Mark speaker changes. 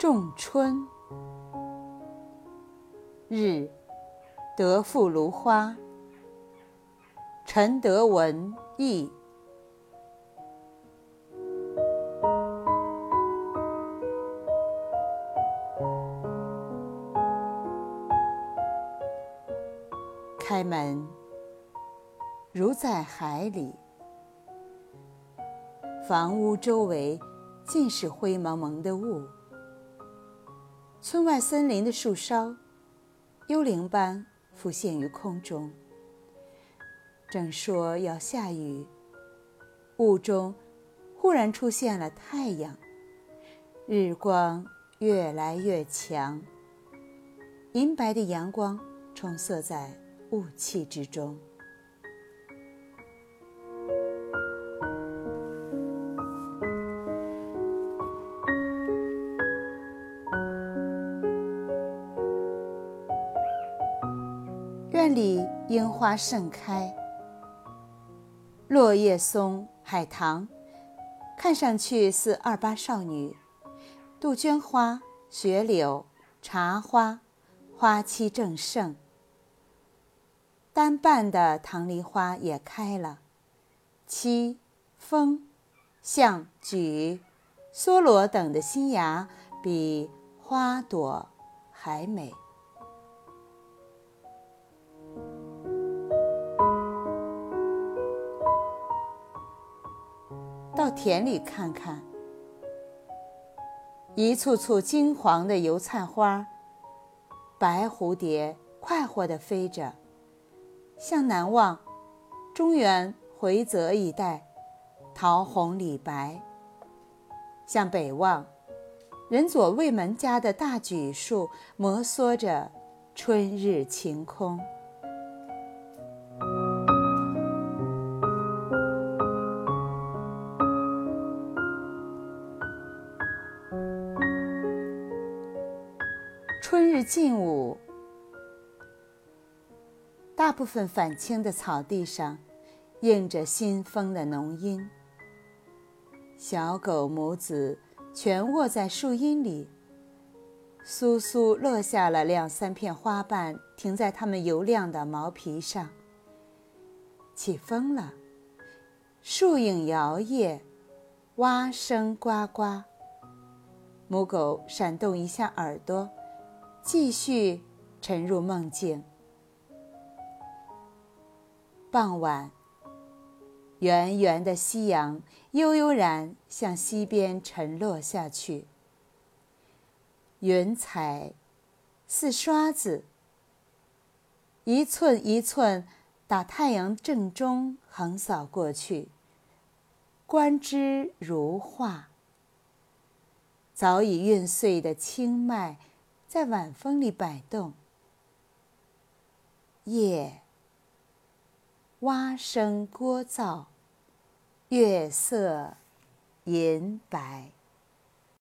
Speaker 1: 仲春。日，得复芦花。陈德文译。开门，如在海里。房屋周围尽是灰蒙蒙的雾。村外森林的树梢，幽灵般浮现于空中。正说要下雨，雾中忽然出现了太阳，日光越来越强，银白的阳光充塞在雾气之中。里樱花盛开，落叶松、海棠，看上去似二八少女；杜鹃花、雪柳、茶花，花期正盛。单瓣的棠梨花也开了，七、风、象、菊、梭罗等的新芽比花朵还美。田里看看，一簇簇金黄的油菜花，白蝴蝶快活地飞着。向南望，中原回泽一带，桃红李白；向北望，仁左卫门家的大榉树摩挲着春日晴空。春日近午，大部分返青的草地上，映着新风的浓荫。小狗母子全卧在树荫里，簌簌落下了两三片花瓣，停在它们油亮的毛皮上。起风了，树影摇曳，蛙声呱呱。母狗闪动一下耳朵。继续沉入梦境。傍晚，圆圆的夕阳悠悠然向西边沉落下去。云彩似刷子，一寸一寸打太阳正中横扫过去，观之如画。早已晕碎的青麦。在晚风里摆动，夜蛙声聒噪，月色银白。